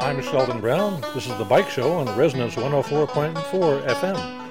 I'm Sheldon Brown. This is the Bike Show on Resonance 104.4 FM.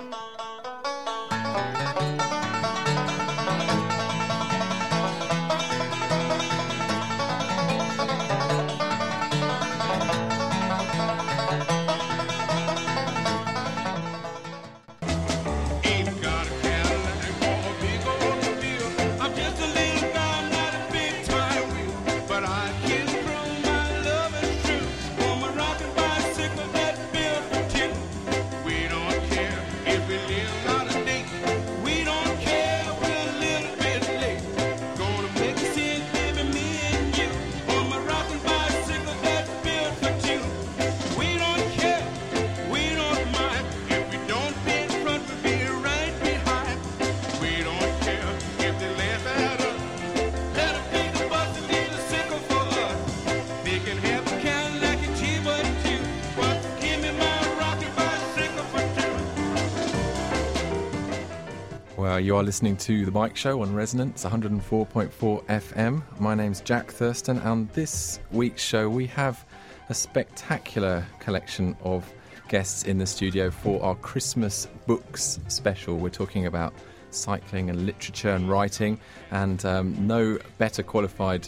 You are listening to The Bike Show on Resonance 104.4 FM. My name's Jack Thurston, and this week's show we have a spectacular collection of guests in the studio for our Christmas Books special. We're talking about cycling and literature and writing, and um, no better qualified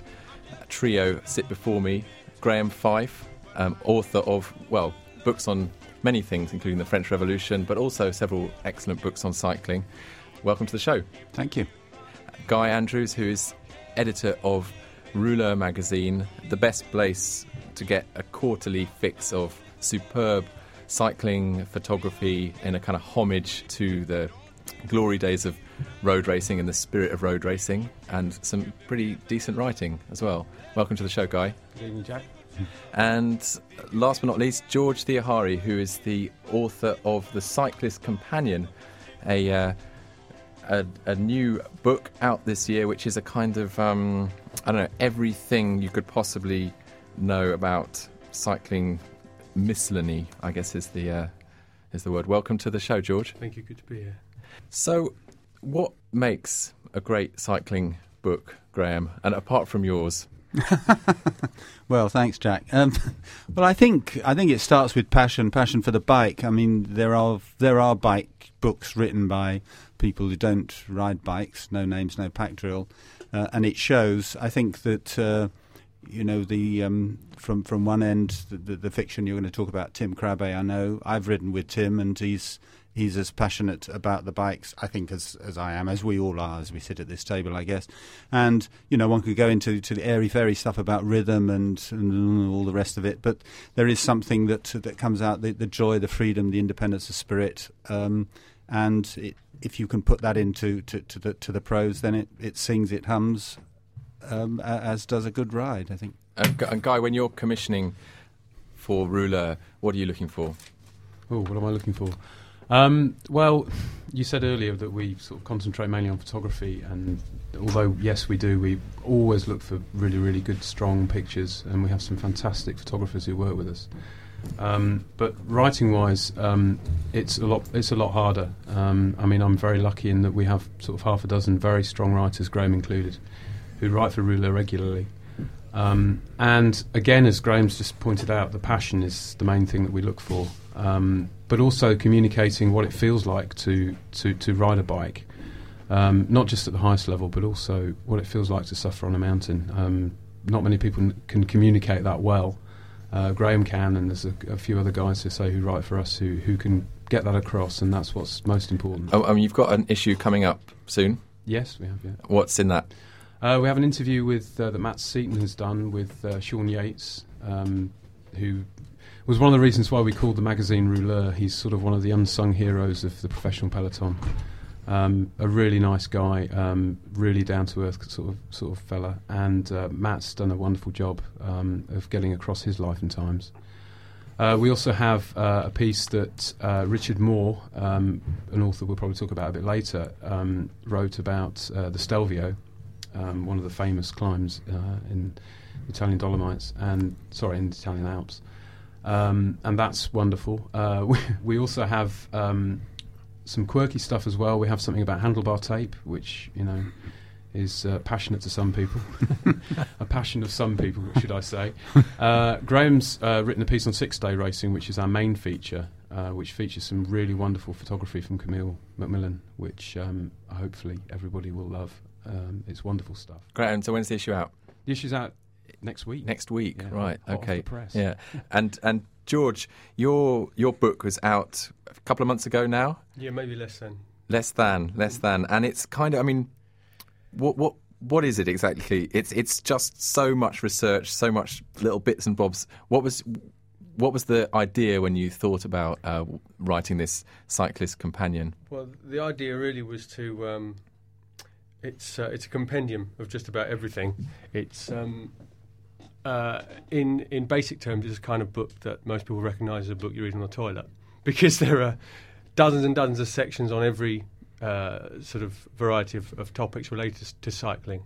trio sit before me. Graeme Fife, um, author of, well, books on many things, including the French Revolution, but also several excellent books on cycling welcome to the show. Thank you. Guy Andrews, who is editor of Rouleur magazine, the best place to get a quarterly fix of superb cycling photography in a kind of homage to the glory days of road racing and the spirit of road racing, and some pretty decent writing as well. Welcome to the show, Guy. Good evening, Jack. And last but not least, George Theohari, who is the author of The Cyclist Companion, a uh, a, a, new book out this year, which is a kind of um, I don't know everything you could possibly know about cycling miscellany. I guess is the uh, is the word. Welcome to the show, George. Thank you. Good to be here. So, what makes a great cycling book, Graeme? And apart from yours. well, thanks, Jack. Um, well, I think I think it starts with passion, passion for the bike. I mean, there are there are bike books written by people who don't ride bikes, no names, no pack drill, uh, and it shows. I think that uh, you know the um, from from one end the, the, the, fiction you're going to talk about Tim Krabbé. I know I've ridden with Tim, and he's he's as passionate about the bikes, I think, as as I am, as we all are, as we sit at this table, I guess. And you know, one could go into to the airy fairy stuff about rhythm and, and all the rest of it, but there is something that that comes out the, the joy, the freedom, the independence of spirit. Um, and it, if you can put that into to, to the to the prose, then it, it sings, it hums, um, as does a good ride. I think. And, and Guy, when you're commissioning for Rouleur, what are you looking for? Oh, what am I looking for? Um, well, you said earlier that we sort of concentrate mainly on photography, and although yes, we do, we always look for really, really good, strong pictures, and we have some fantastic photographers who work with us. Um, but writing-wise, um, it's a lot. It's a lot harder. Um, I mean, I'm very lucky in that we have sort of half a dozen very strong writers, Graeme included, who write for Rouleur regularly. Um, and again, as Graeme's just pointed out, the passion is the main thing that we look for. Um, but also communicating what it feels like to to, to ride a bike, um, not just at the highest level, but also what it feels like to suffer on a mountain. not many people can communicate that well. Uh, Graeme can, and there's a, a, few other guys who say who write for us who, who can get that across, and that's what's most important. Oh, I mean, you've got an issue coming up soon. Yes, we have. Yeah. What's in that? Uh, we have an interview with uh, that Matt Seaton has done with uh, Sean Yates, um, who was one of the reasons why we called the magazine Rouleur. He's sort of one of the unsung heroes of the professional peloton. Um, a really nice guy, um, really down to earth sort of sort of fella, and uh, Matt's done a wonderful job um, of getting across his life and times. Uh, we also have uh, a piece that uh, Richard Moore, um, an author we'll probably talk about a bit later, um, wrote about uh, the Stelvio, um, one of the famous climbs uh, in Italian Dolomites, and sorry, in the Italian Alps, and that's wonderful. we, we also have some quirky stuff as well. We have something about handlebar tape, which you know is uh, passionate to some people, a passion of some people, should I say. Uh, Graeme's uh, written a piece on six day racing, which is our main feature, uh, which features some really wonderful photography from Camille McMillan, which um, hopefully everybody will love. Um, it's wonderful stuff. Great. And so when's the issue out? The issue's out next week. Next week, Yeah, right? okay. press. Yeah. and and George, your your book was out a couple of months ago now. Yeah, maybe less than. Less than, less than, and it's kind of. I mean, what what what is it exactly? It's it's just so much research, so much little bits and bobs. What was what was the idea when you thought about uh, writing this cyclist companion? Well, the idea really was to. Um, it's uh, it's a compendium of just about everything. It's um, uh, in in basic terms, it's a kind of book that most people recognise as a book you read on the toilet because there are dozens and dozens of sections on every uh, sort of variety of, of topics related to, cycling.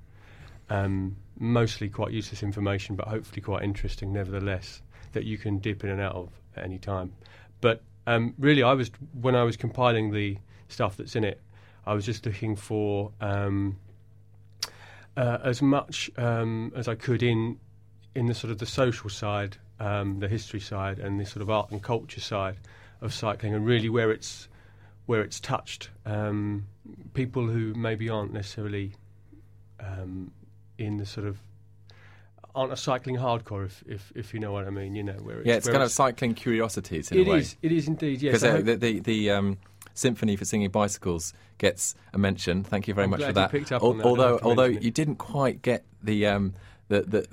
Um, mostly quite useless information, but hopefully quite interesting nevertheless, that you can dip in and out of at any time. But um, really, I was when I was compiling the stuff that's in it, I was just looking for um, uh, as much um, as I could in in the sort of the social side, um, the history side, and the sort of art and culture side of cycling, and really where it's where it's touched um, people who maybe aren't necessarily um, in the sort of aren't a cycling hardcore, if, if if you know what I mean. You know where it's, Yeah, it's kind of cycling curiosities in it a way. is it is indeed yes. because the the, the um, symphony for singing bicycles gets a mention. Thank you very I'm much for you that. picked up on that. Although although you didn't quite get the um, the the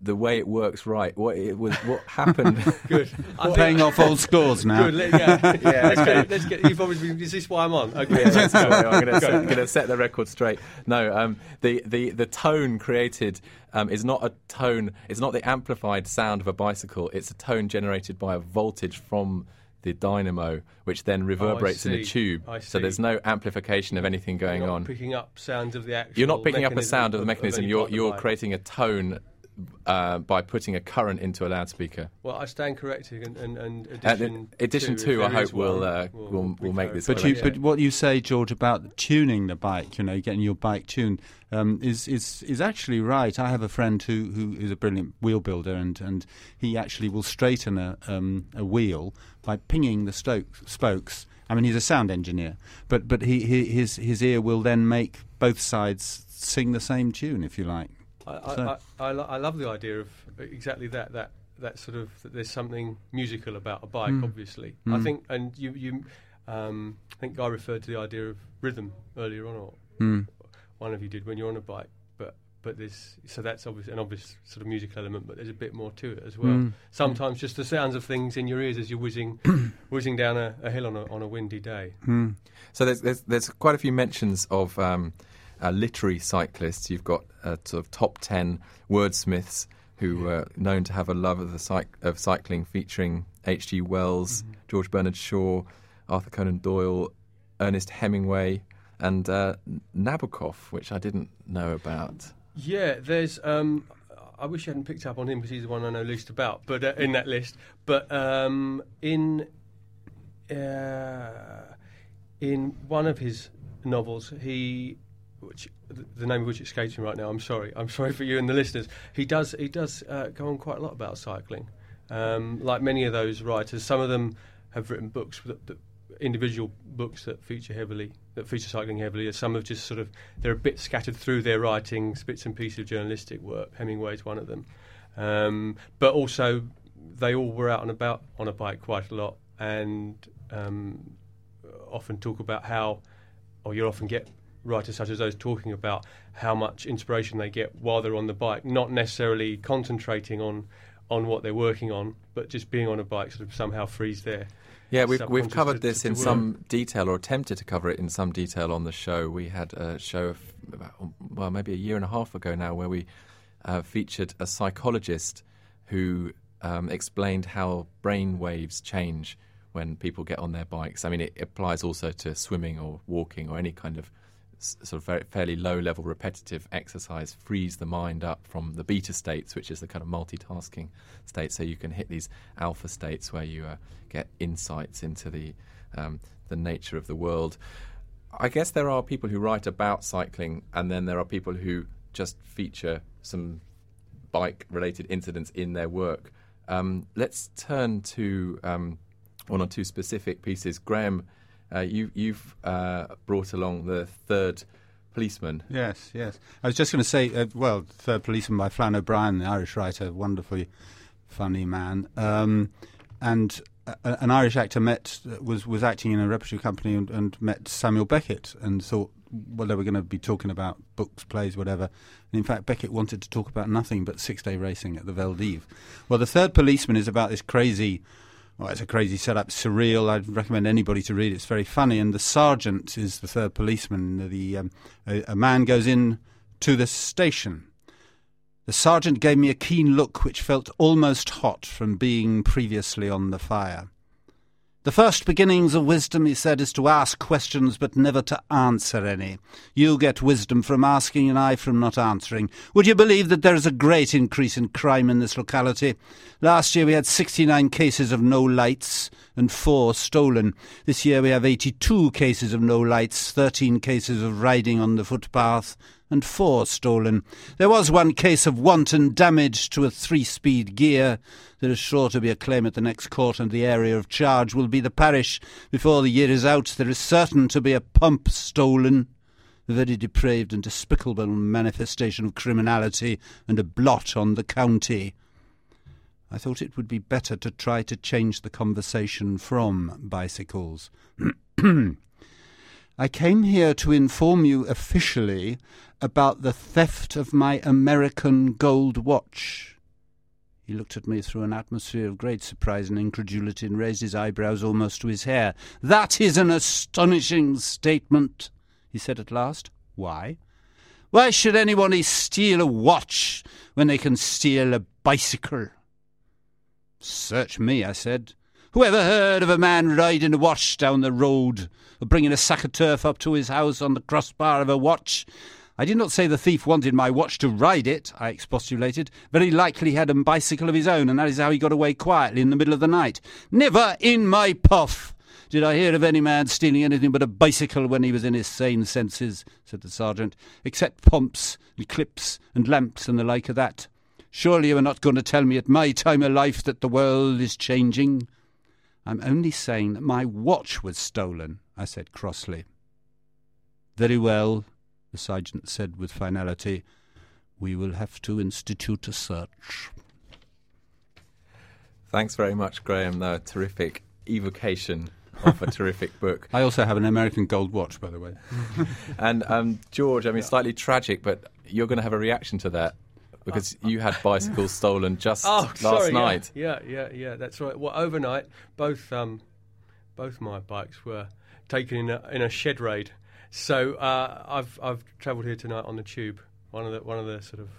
the way it works right. What it was what happened. Good. I'm Paying off old scores now. Good. Let, yeah. yeah. Let's get. Let's get. You've obviously. Is this why I'm on? Okay. Yeah, let's go. I'm going to set, the record straight. No, um, the, the, the tone created um, is not a tone. It's not the amplified sound of a bicycle. It's a tone generated by a voltage from the dynamo, which then reverberates in a tube. I So there's no amplification of anything going You're not on. Picking up sounds of the actual. You're not picking up a sound of the mechanism. any You're part of the you're creating a tone uh, by putting a current into a loudspeaker. Well, I stand corrected, and, and, and Uh, edition. edition two, two, I there is hope will, one, uh, will- will make this But you, correction. but what you say, George, about tuning the bike, you know, getting your bike tuned, um, is is is actually right. I have a friend who, who is a brilliant wheel builder, and, and he actually will straighten a um, a wheel by pinging the stoke, spokes. I mean, he's a sound engineer, but but he, he his his ear will then make both sides sing the same tune, if you like. I, I, So- I, I, I love the idea of exactly that. That that sort of that there's something musical about a bike. Mm. Obviously, I think, and you you, um, I think Guy referred to the idea of rhythm earlier on, or Hmm. one of you did when you're on a bike. But but there's so that's obviously an obvious sort of musical element, but there's a bit more to it as well. Mm. Sometimes just the sounds of things in your ears as you're whizzing whizzing down a, a hill on a on a windy day. Hmm. So there's there's, there's quite a few mentions of um, uh, literary cyclists. You've got uh, sort of top ten wordsmiths who were known to have a love of the cyc- of cycling, featuring H.G. Wells, Mm-hmm. George Bernard Shaw, Arthur Conan Doyle, Ernest Hemingway, and uh, Nabokov, which I didn't know about. Yeah, there's. Um, I wish you hadn't picked up on him because he's the one I know least about. But uh, in that list, but um, in uh, in one of his novels, he, which the name of which escapes me right now. I'm sorry. I'm sorry for you and the listeners. He does. He does uh, go on quite a lot about cycling. Um, like many of those writers, some of them have written books that, that individual books that feature heavily that feature cycling heavily. Some have just sort of they're a bit scattered through their writings, bits and pieces of journalistic work. Hemingway's one of them, um, but also they all were out and about on a bike quite a lot, and um, often talk about how, or you often get writers such as those talking about how much inspiration they get while they're on the bike, not necessarily concentrating on on what they're working on, but just being on a bike sort of somehow frees their Yeah, we've we've covered this in some detail, or attempted to cover it in some detail on the show. We had a show of about, well, maybe a year and a half ago now, where we uh, featured a psychologist who um, explained how brain waves change when people get on their bikes. I mean, it applies also to swimming or walking or any kind of sort of fairly low level repetitive exercise frees the mind up from the beta states, which is the kind of multitasking state. So you can hit these alpha states where you uh, get insights into the um, the nature of the world. I guess there are people who write about cycling, and then there are people who just feature some bike-related incidents in their work. Um, let's turn to um, one or two specific pieces. Graeme, uh, you, you've uh, brought along the third policeman. Yes, yes. I was just going to say, uh, well, third policeman by Flann O'Brien, the Irish writer, wonderfully funny man, um, and a, an Irish actor met was was acting in a repertory company and, and met Samuel Beckett and thought well they were going to be talking about books, plays, whatever. And in fact, Beckett wanted to talk about nothing but six day racing at the Vel d'Hiv. Well, the third policeman is about this crazy. Well, it's a crazy setup, surreal. I'd recommend anybody to read it. It's very funny. And the sergeant is the third policeman. The um, a, a man goes in to the station the sergeant gave me a keen look which felt almost hot from being previously on the fire. The first beginnings of wisdom, he said, is to ask questions but never to answer any. You get wisdom from asking and I from not answering. Would you believe that there is a great increase in crime in this locality? Last year we had 69 cases of no lights and four stolen. This year we have 82 cases of no lights, 13 cases of riding on the footpath, and four stolen. There was one case of wanton damage to a three speed gear. There is sure to be a claim at the next court, and the area of charge will be the parish. Before the year is out, there is certain to be a pump stolen. A very depraved and despicable manifestation of criminality and a blot on the county. I thought it would be better to try to change the conversation from bicycles. I came here to inform you officially about the theft of my American gold watch. He looked at me through an atmosphere of great surprise and incredulity and raised his eyebrows almost to his hair. That is an astonishing statement, he said at last. Why? Why should anybody steal a watch when they can steal a bicycle? Search me, I said. Who ever heard of a man riding a watch down the road, or bringing a sack of turf up to his house on the crossbar of a watch? I did not say the thief wanted my watch to ride it, I expostulated. Very likely he had a bicycle of his own, and that is how he got away quietly in the middle of the night. Never in my puff did I hear of any man stealing anything but a bicycle when he was in his sane senses, said the sergeant, except pumps and clips and lamps and the like of that. Surely you are not going to tell me at my time of life that the world is changing? I'm only saying that my watch was stolen, I said crossly. Very well, the sergeant said with finality, we will have to institute a search. Thanks very much, Graeme. No, terrific evocation of a terrific book. I also have an American gold watch, by the way. and um, George, I mean, slightly tragic, but you're going to have a reaction to that because you had bicycles stolen just oh, last sorry, night. Yeah, yeah, yeah, yeah, that's right. Well, overnight, both um, both my bikes were taken in a, in a shed raid. So uh, I've I've travelled here tonight on the tube, one of the one of the sort of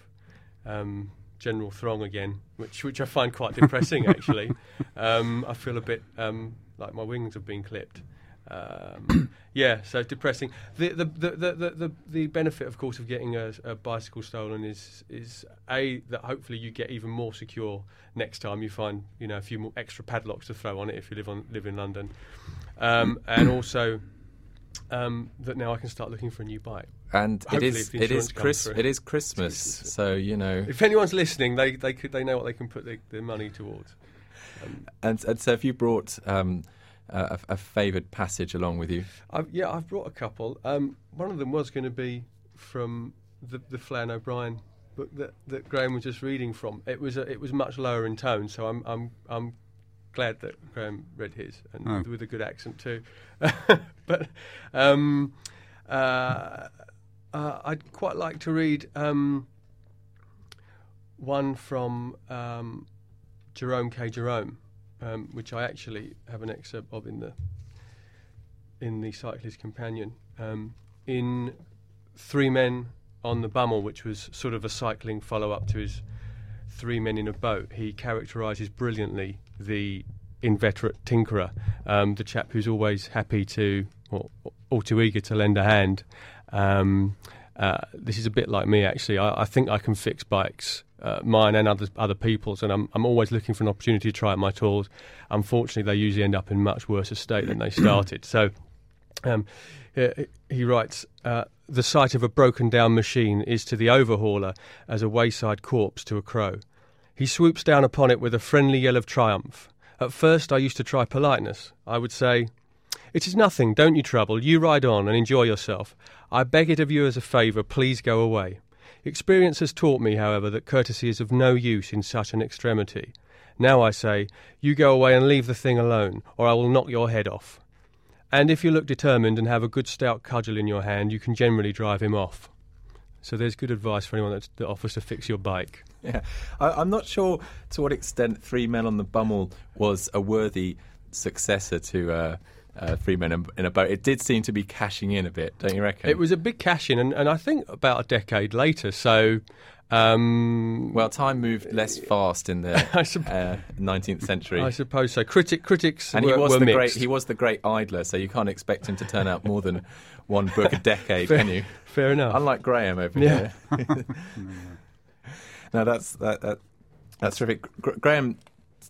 um, general throng again, which which I find quite depressing actually. Um, I feel a bit um, like my wings have been clipped. Um, yeah, so depressing. The the, the the, the, the, benefit, of course, of getting a, a, bicycle stolen is is a that hopefully you get even more secure next time. You find you know a few more extra padlocks to throw on it if you live on live in London, um, and also um, that now I can start looking for a new bike. And Hopefully it is it is Chris it is Christmas, so you know. If anyone's listening, they they could they know what they can put their money towards. Um, and, and so, if you brought um, a, a favoured passage along with you? I've, yeah, I've brought a couple. Um, one of them was going to be from the, the Flann O'Brien book that, that Graeme was just reading from. It was a, it was much lower in tone, so I'm I'm I'm glad that Graeme read his and oh. with a good accent too. but um, uh, uh, I'd quite like to read um, one from um, Jerome K. Jerome, um, which I actually have an excerpt of in the in the Cyclist Companion. Um, in Three Men on the Bummel, which was sort of a cycling follow up to his Three Men in a Boat, he characterises brilliantly the inveterate tinkerer, um, the chap who's always happy to, or, or too eager to lend a hand. Um, uh, this is a bit like me, actually. I, I think I can fix bikes, uh, mine and other other people's, and I'm I'm always looking for an opportunity to try out my tools. Unfortunately, they usually end up in much worse state than they started. So, Um, uh, he writes, uh, "The sight of a broken down machine is to the overhauler as a wayside corpse to a crow. He swoops down upon it with a friendly yell of triumph. At first, I used to try politeness. I would say." It is nothing, don't you trouble. You ride on and enjoy yourself. I beg it of you as a favour, please go away. Experience has taught me, however, that courtesy is of no use in such an extremity. Now I say, you go away and leave the thing alone, or I will knock your head off. And if you look determined and have a good stout cudgel in your hand, you can generally drive him off. So there's good advice for anyone that, offers to fix your bike. Yeah, I, I'm not sure to what extent Three Men on the Bummel was a worthy successor to uh, uh, Three Men in, a Boat. It did seem to be cashing in a bit, don't you reckon? It was a big cash in, and, and I think about a decade later. So, um, well, time moved less fast in the I sup- uh, 19th century. I suppose so. Critic, critics and were, he was the mixed. great he was the great idler, so you can't expect him to turn out more than one book a decade, Fair- can you? Fair enough. Unlike Graeme over Yeah. here. no, that's that, that that's terrific. Gr- Graeme,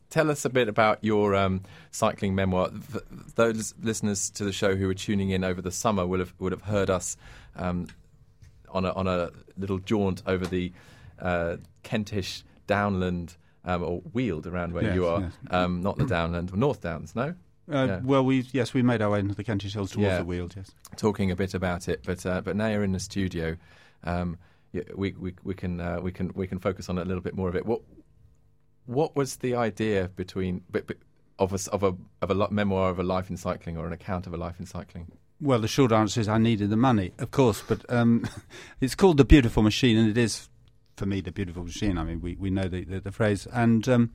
tell us a bit about your um, cycling memoir. Th- those listeners to the show who were tuning in over the summer will have would have heard us um, on a on a little jaunt over the uh, Kentish downland. Um, or Weald around where Yes, you are, yes. um, not the downland, North Downs, no? Uh, Yeah. Well, we yes, we made our way into the Kentish Hills towards Yeah. the Weald. Yes. talking a bit about it, but uh, but now you're in the studio, um, we, we we can uh, we can we can focus on a little bit more of it. What what was the idea between of a of a of a memoir of a life in cycling or an account of a life in cycling? Well, the short answer is I needed the money, of course, but um, it's called the Beautiful Machine, and it is for me the Beautiful Machine. I mean, we we know the the, the phrase, and um,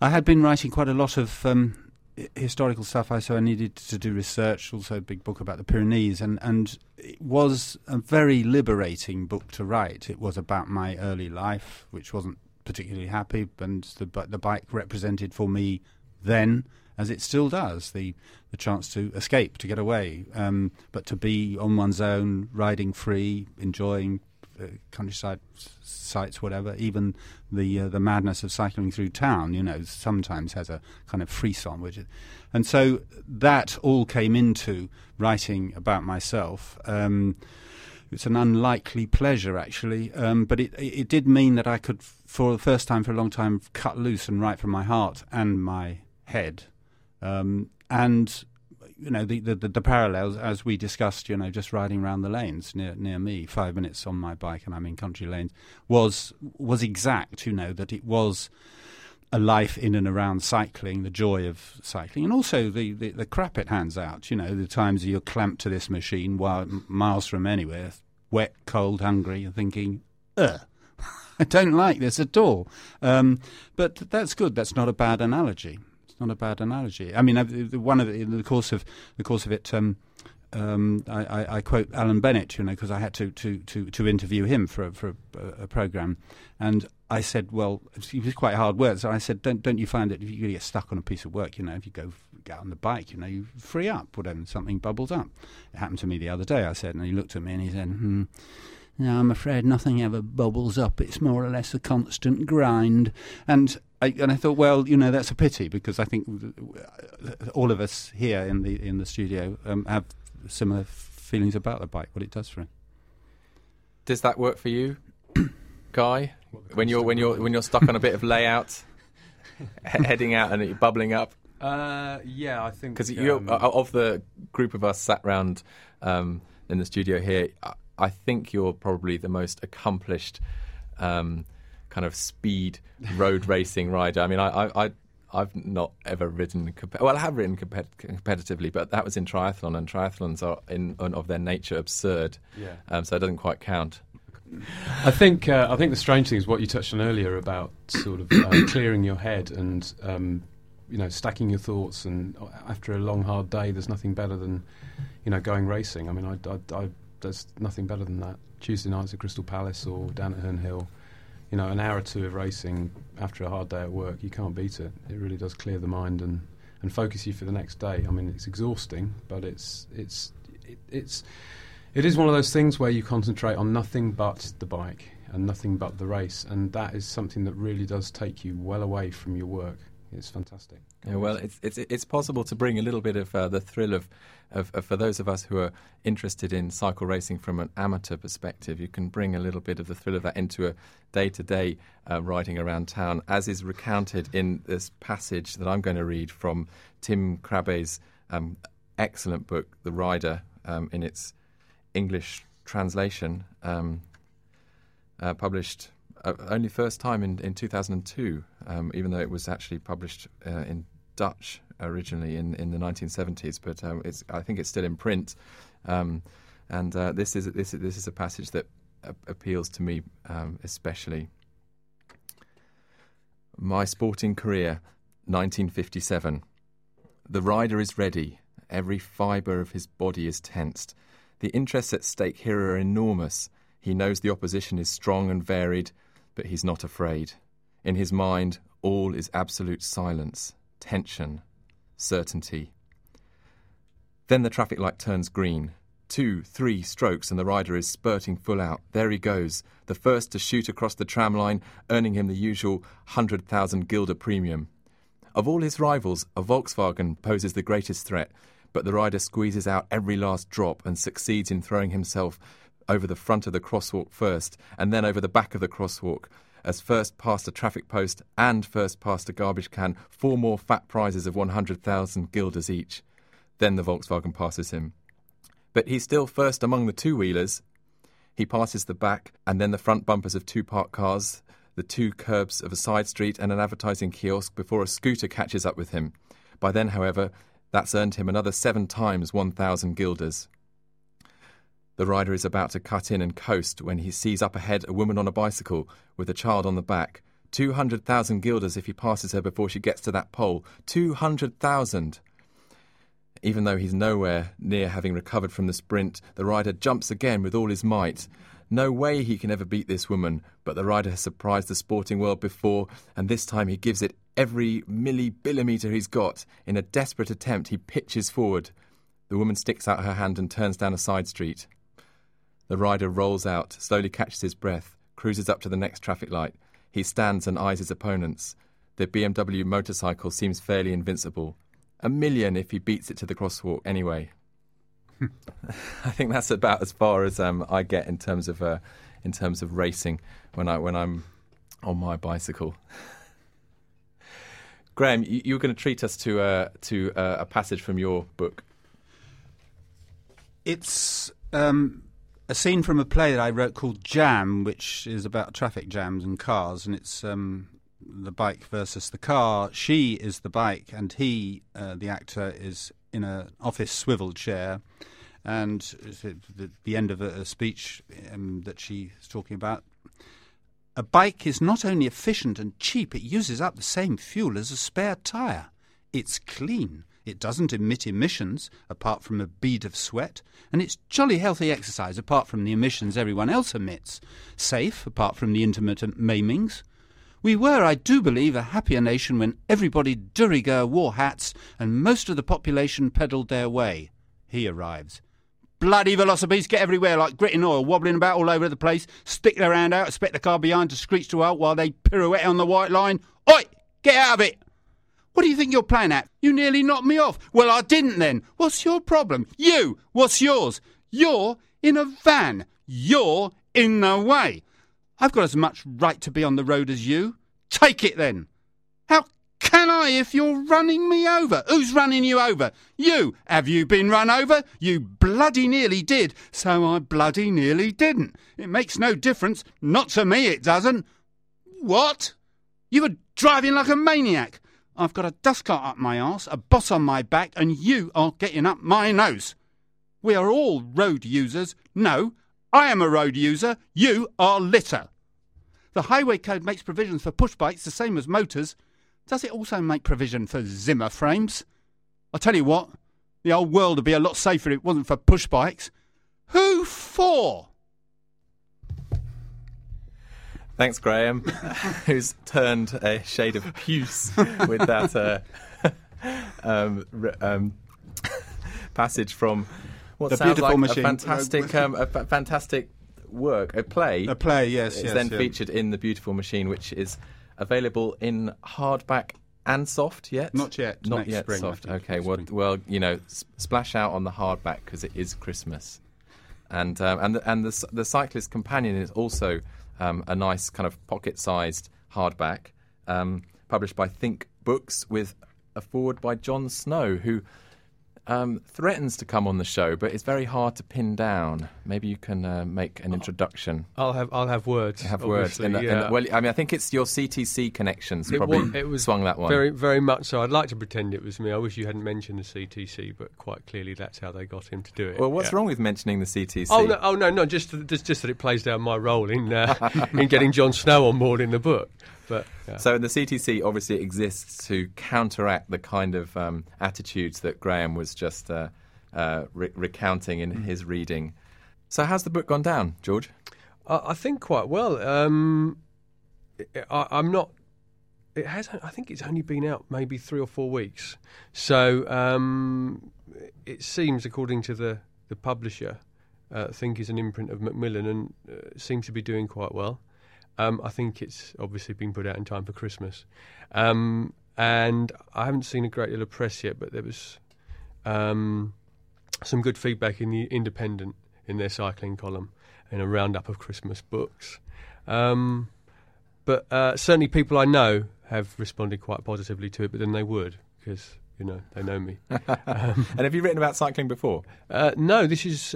I had been writing quite a lot of. Um, Historical stuff, I so I needed to do research. Also, a big book about the Pyrenees, and and it was a very liberating book to write. It was about my early life, which wasn't particularly happy, and the the bike represented for me then, as it still does, the the chance to escape, to get away, um, but to be on one's own, riding free, enjoying uh, countryside s- sites, whatever. Even the uh, the madness of cycling through town, you know, sometimes has a kind of frisson, which, is, and so that all came into writing about myself. Um, it's an unlikely pleasure, actually, um, but it, it did mean that I could, for the first time for a long time, cut loose and write from my heart and my head, um, and you know the, the the parallels as we discussed. You know, just riding around the lanes near near me, five minutes on my bike, and I'm in country lanes, was was exact. You know that it was a life in and around cycling, the joy of cycling, and also the, the, the crap it hands out. You know, the times you're clamped to this machine while miles from anywhere, wet, cold, hungry, and thinking, ugh. I don't like this at all. Um, but that's good. That's not a bad analogy. It's not a bad analogy. I mean, one of the, in the course of the course of it, um, um, I, I, I quote Alan Bennett, you know, because I had to, to, to, to interview him for a, for a, a program, and I said, well, it was quite hard work. So I said, don't don't you find that if you get stuck on a piece of work, you know, if you go get on the bike, you know, you free up, whatever, something bubbles up. It happened to me the other day. I said, and he looked at me and he said, hmm. No, I'm afraid nothing ever bubbles up. It's more or less a constant grind. And I, and I thought, well, you know, that's a pity because I think all of us here in the in the studio um, have similar feelings about the bike, what it does for him. Does that work for you, Guy? When you're when you're when you're stuck on a bit of layout, he- heading out and you're bubbling up, Uh, yeah, I think because um, of the group of us sat round um, in the studio here, I, I think you're probably the most accomplished um, kind of speed road racing rider. I mean, I, I I've not ever ridden. Well, I have ridden compet- competitively, but that was in triathlon, and triathlons are in, in of their nature absurd, yeah. um, so it doesn't quite count. I think uh, I think the strange thing is what you touched on earlier about sort of uh, clearing your head and um, you know stacking your thoughts. And after a long hard day, there's nothing better than you know going racing. I mean, I, I, I, there's nothing better than that. Tuesday nights at Crystal Palace or down at Herne Hill. You know, an hour or two of racing after a hard day at work, you can't beat it. It really does clear the mind and, and focus you for the next day. I mean, it's exhausting, but it's it's it, it's it is one of those things where you concentrate on nothing but the bike and nothing but the race, and that is something that really does take you well away from your work, It's fantastic. Yeah, well, it's it's it's possible to bring a little bit of uh, the thrill of, for those of us who are interested in cycle racing from an amateur perspective. You can bring a little bit of the thrill of that into a day-to-day uh, riding around town, as is recounted in this passage that I'm going to read from Tim Krabbé's um, excellent book, The Rider, um, in its English translation, um, uh, published uh, only first time in, in 2002, um, even though it was actually published uh, in Dutch originally in, in the 1970s. But um, it's, I think it's still in print. Um, and uh, this, is, this, this is a passage that a- appeals to me um, especially. My sporting career, 1957. The rider is ready. Every fibre of his body is tensed. The interests at stake here are enormous. He knows the opposition is strong and varied, but he's not afraid. In his mind, all is absolute silence, tension, certainty. Then the traffic light turns green. Two, three strokes, and the rider is spurting full out. There he goes, the first to shoot across the tram line, earning him the usual 100,000 guilder premium. Of all his rivals, a Volkswagen poses the greatest threat, but the rider squeezes out every last drop and succeeds in throwing himself over the front of the crosswalk first, and then over the back of the crosswalk, as first past a traffic post and first past a garbage can, four more fat prizes of 100,000 guilders each. Then the Volkswagen passes him. But he's still first among the two wheelers. He passes the back and then the front bumpers of two parked cars, the two curbs of a side street, and an advertising kiosk before a scooter catches up with him. By then, however, that's earned him another seven times 1,000 guilders. The rider is about to cut in and coast when he sees up ahead a woman on a bicycle with a child on the back. 200,000 guilders if he passes her before she gets to that pole. 200,000! Even though he's nowhere near having recovered from the sprint, the rider jumps again with all his might. No way he can ever beat this woman, but the rider has surprised the sporting world before, and this time he gives it every millibillimetre he's got. In a desperate attempt, he pitches forward. The woman sticks out her hand and turns down a side street. The rider rolls out, slowly catches his breath, cruises up to the next traffic light. He stands and eyes his opponents. The BMW motorcycle seems fairly invincible. A million if he beats it to the crosswalk anyway. I think that's about as far as um, I get in terms of uh, in terms of racing when I when I'm on my bicycle. Graeme, you, you going to treat us to uh, to uh, a passage from your book. It's um, a scene from a play that I wrote called Jam, which is about traffic jams and cars, and it's um, the bike versus the car. She is the bike, and he, uh, the actor, is in an office swivel chair. And the end of a, a speech um, that she's talking about, a bike is not only efficient and cheap, it uses up the same fuel as a spare tyre. It's clean. It doesn't emit emissions apart from a bead of sweat, and it's jolly healthy exercise apart from the emissions everyone else emits. Safe apart from the intermittent maimings. We were, I do believe, a happier nation when everybody de rigueur wore hats and most of the population pedalled their way. He arrives. Bloody velocipedes get everywhere like grit in oil, wobbling about all over the place, stick their hand out, expect the car behind to screech to halt while they pirouette on the white line. Oi! Get out of it! What do you think you're playing at? You nearly knocked me off. Well, I didn't then. What's your problem? You! What's yours? You're in a van. You're in the way. I've got as much right to be on the road as you. Take it then. How can I if you're running me over? Who's running you over? You. Have you been run over? You bloody nearly did. So I bloody nearly didn't. It makes no difference. Not to me, it doesn't. What? You were driving like a maniac. I've got a dust cart up my arse, a boss on my back, and you are getting up my nose. We are all road users. No, I am a road user. You are litter. The Highway Code makes provisions for push bikes the same as motors. Does it also make provision for Zimmer frames? I tell you what, the old world would be a lot safer if it wasn't for push bikes. Who for? Thanks, Graeme, who's turned a shade of puce with that uh, um, um, passage from what The sounds Beautiful like Machine. a fantastic, um, a fa- fantastic work, a play. A play, yes. It's yes, then yeah. featured in The Beautiful Machine, which is available in hardback and soft yet? Not yet. Not Next yet spring, soft. Okay. Well, spring. well, you know, s- splash out on the hardback because it is Christmas, and um, and the, and the the Cyclist Companion is also um, a nice kind of pocket-sized hardback, um, published by Think Books with a forward by Jon Snow, who. Um, threatens to come on the show, but it's very hard to pin down. Maybe you can uh, make an introduction. I'll have I'll have words. Have words. In the, in the- well, I mean, I think it's your CTC connections It probably wa- it was swung that one. Very, very much so. I'd like to pretend it was me. I wish you hadn't mentioned the CTC, but quite clearly that's how they got him to do it. well, what's Yeah. wrong with mentioning the CTC? Oh no, oh no, no! Just, just, just that it plays down my role in uh, in getting Jon Snow on board in the book. But yeah. So the CTC obviously exists to counteract the kind of um, attitudes that Graeme was just uh, uh, re- recounting in his reading. So how's the book gone down, George? I, I think quite well. Um, I, I'm not. It has. I think it's only been out maybe three or four weeks. So um, it seems, according to the the publisher, uh, think is an imprint of Macmillan and uh, seems to be doing quite well. Um, I think it's obviously been put out in time for Christmas, um, and I haven't seen a great deal of press yet, but there was um, some good feedback in the Independent in their cycling column in a roundup of Christmas books. Um, but uh, certainly, people I know have responded quite positively to it, but then they would because you know they know me. And have you written about cycling before? Uh, no, this is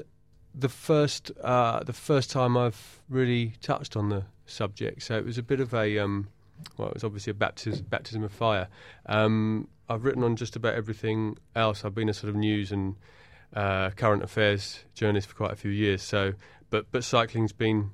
the first uh, the first time I've really touched on the subject. So it was a bit of a um, well, it was obviously a baptism, baptism of fire. Um, I've written on just about everything else. I've been a sort of news and uh, current affairs journalist for quite a few years. So, but but cycling's been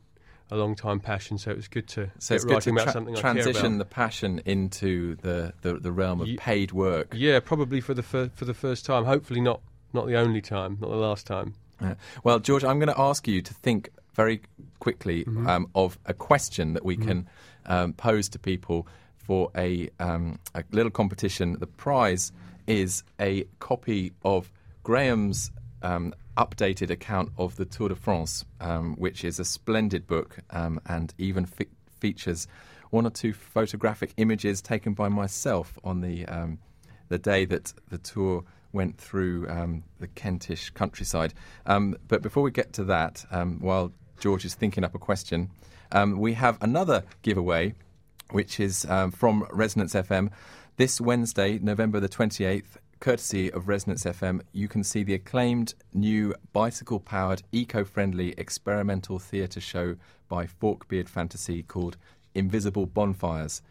a long time passion. So it was good to So it's good writing to about tra- something I care transition the passion into the, the, the realm of paid work. Yeah, probably for the fir- for the first time. Hopefully not not the only time, not the last time. Uh, well, George, I'm going to ask you to think very quickly Mm-hmm. um, of a question that we can um, pose to people for a, um, a little competition. The prize is a copy of Graeme's um, updated account of the Tour de France, um, which is a splendid book um, and even fe- features one or two photographic images taken by myself on the um, the day that the tour went through um, the Kentish countryside. Um, but before we get to that, um, while George is thinking up a question, um, we have another giveaway, which is um, from Resonance FM. This Wednesday, November the 28th, courtesy of Resonance FM, you can see the acclaimed new bicycle powered, eco friendly experimental theatre show by Forkbeard Fantasy called Invisible Bonfires.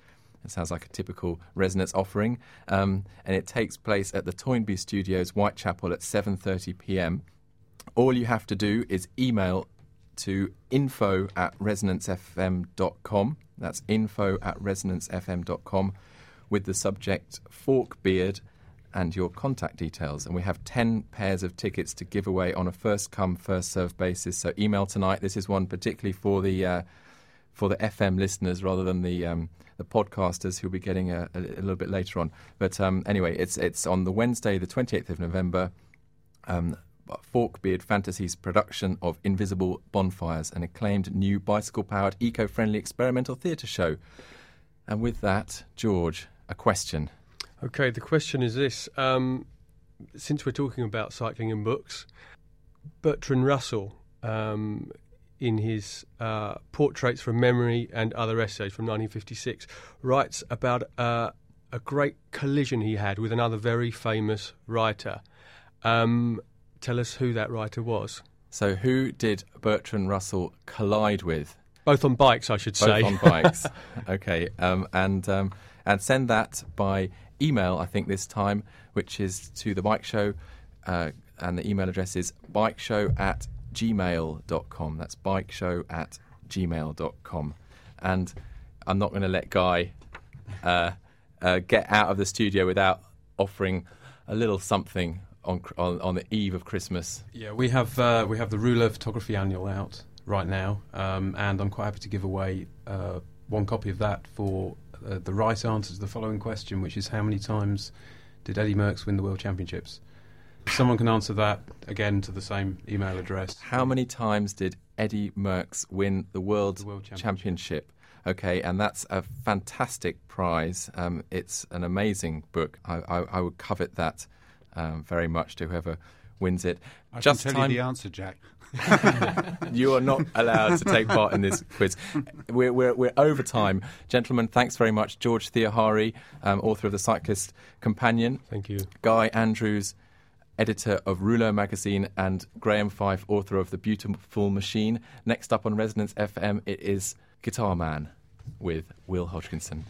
It sounds like a typical Resonance offering, um, and it takes place at the Toynbee Studios, Whitechapel, at 7:30 p.m. All you have to do is email to info at resonancefm.com. That's info at resonancefm.com with the subject Forkbeard and your contact details. And we have 10 pairs of tickets to give away on a first come, first served basis. So email tonight. This is one particularly for the. Uh, for the FM listeners rather than the um, the podcasters who'll be getting a, a, a little bit later on. But um, anyway, it's it's on the Wednesday, the 28th of November. Um, Forkbeard Fantasies production of Invisible Bonfires, an acclaimed new bicycle powered, eco friendly experimental theatre show. And with that, George, a question. Okay, the question is this: um, since we're talking about cycling and books, Bertrand Russell, um, in his uh, Portraits from Memory and Other Essays from 1956, writes about uh, a great collision he had with another very famous writer. Um, tell us who that writer was. So, who did Bertrand Russell collide with? Both on bikes, I should Both say. Both on bikes. okay, um, and um, and send that by email. I think this time, which is to the Bike Show, uh, and the email address is bikeshow at gmail.com. That's bikeshow at gmail.com. And I'm not going to let Guy uh, uh, get out of the studio without offering a little something on on, on the eve of Christmas. Yeah, we have uh, we have the Rouleur Photography Annual out right now, um, and I'm quite happy to give away uh, one copy of that for uh, the right answer to the following question, which is how many times did Eddie Merckx win the World Championships? If someone can answer that again to the same email address. How many times did Eddie Merckx win the World, The World Championship? Championship. Okay, and that's a fantastic prize. Um, it's an amazing book. I, I, I would covet that um, very much to whoever wins it. I Just can tell time. you the answer, Jack. you are not allowed to take part in this quiz. We're, we're, we're over time. Gentlemen, thanks very much. George Theohari, um, author of The Cyclist Companion. Thank you. Guy Andrews, editor of Rouleur magazine, and Graeme Fife, author of The Beautiful Machine. Next up on Resonance FM, it is Guitar Man with Will Hodgkinson.